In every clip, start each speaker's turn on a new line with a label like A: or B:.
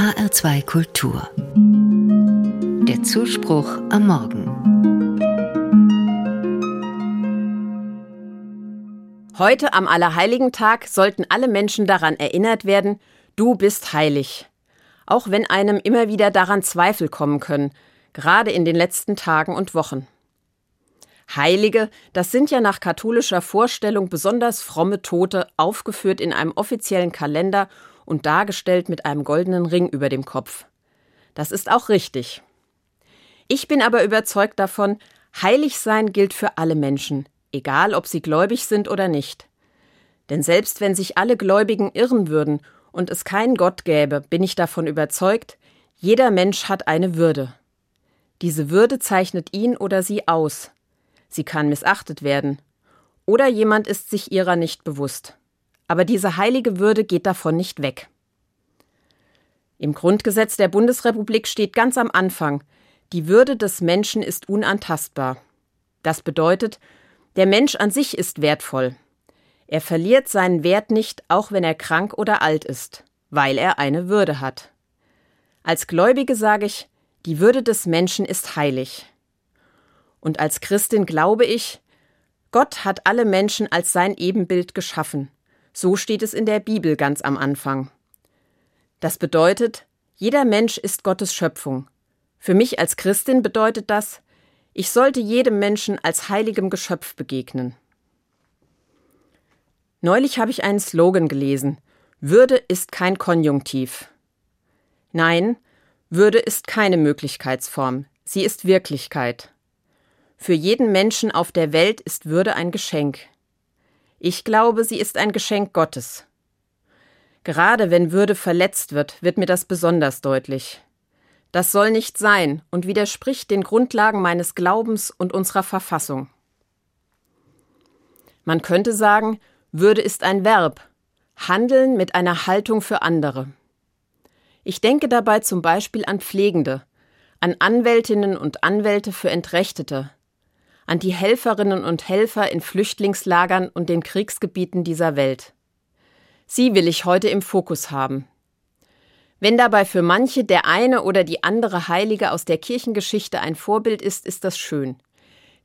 A: HR2 Kultur. Der Zuspruch am Morgen.
B: Heute am Allerheiligentag sollten alle Menschen daran erinnert werden, du bist heilig. Auch wenn einem immer wieder daran Zweifel kommen können, gerade in den letzten Tagen und Wochen. Heilige, das sind ja nach katholischer Vorstellung besonders fromme Tote, aufgeführt in einem offiziellen Kalender und dargestellt mit einem goldenen Ring über dem Kopf. Das ist auch richtig. Ich bin aber überzeugt davon, heilig sein gilt für alle Menschen, egal ob sie gläubig sind oder nicht. Denn selbst wenn sich alle Gläubigen irren würden und es keinen Gott gäbe, bin ich davon überzeugt, jeder Mensch hat eine Würde. Diese Würde zeichnet ihn oder sie aus. Sie kann missachtet werden. Oder jemand ist sich ihrer nicht bewusst aber diese heilige Würde geht davon nicht weg. Im Grundgesetz der Bundesrepublik steht ganz am Anfang, die Würde des Menschen ist unantastbar. Das bedeutet, der Mensch an sich ist wertvoll. Er verliert seinen Wert nicht, auch wenn er krank oder alt ist, weil er eine Würde hat. Als Gläubige sage ich, die Würde des Menschen ist heilig. Und als Christin glaube ich, Gott hat alle Menschen als sein Ebenbild geschaffen. So steht es in der Bibel ganz am Anfang. Das bedeutet, jeder Mensch ist Gottes Schöpfung. Für mich als Christin bedeutet das, ich sollte jedem Menschen als heiligem Geschöpf begegnen. Neulich habe ich einen Slogan gelesen. Würde ist kein Konjunktiv. Nein, Würde ist keine Möglichkeitsform, sie ist Wirklichkeit. Für jeden Menschen auf der Welt ist Würde ein Geschenk. Ich glaube, sie ist ein Geschenk Gottes. Gerade wenn Würde verletzt wird, wird mir das besonders deutlich. Das soll nicht sein und widerspricht den Grundlagen meines Glaubens und unserer Verfassung. Man könnte sagen, Würde ist ein Verb, Handeln mit einer Haltung für andere. Ich denke dabei zum Beispiel an Pflegende, an Anwältinnen und Anwälte für Entrechtete, an die Helferinnen und Helfer in Flüchtlingslagern und den Kriegsgebieten dieser Welt. Sie will ich heute im Fokus haben. Wenn dabei für manche der eine oder die andere Heilige aus der Kirchengeschichte ein Vorbild ist, ist das schön.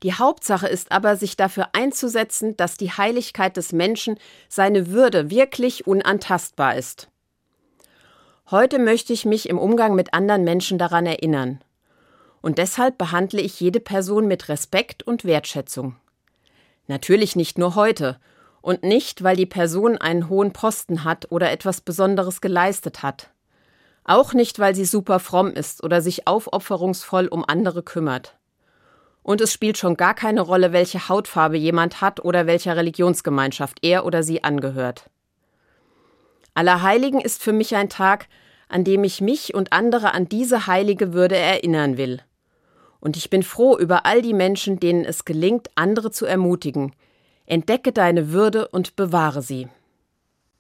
B: Die Hauptsache ist aber, sich dafür einzusetzen, dass die Heiligkeit des Menschen, seine Würde wirklich unantastbar ist. Heute möchte ich mich im Umgang mit anderen Menschen daran erinnern und deshalb behandle ich jede Person mit Respekt und Wertschätzung. Natürlich nicht nur heute und nicht, weil die Person einen hohen Posten hat oder etwas Besonderes geleistet hat. Auch nicht, weil sie super fromm ist oder sich aufopferungsvoll um andere kümmert. Und es spielt schon gar keine Rolle, welche Hautfarbe jemand hat oder welcher Religionsgemeinschaft er oder sie angehört. Allerheiligen ist für mich ein Tag, an dem ich mich und andere an diese heilige Würde erinnern will. Und ich bin froh über all die Menschen, denen es gelingt, andere zu ermutigen. Entdecke deine Würde und bewahre sie.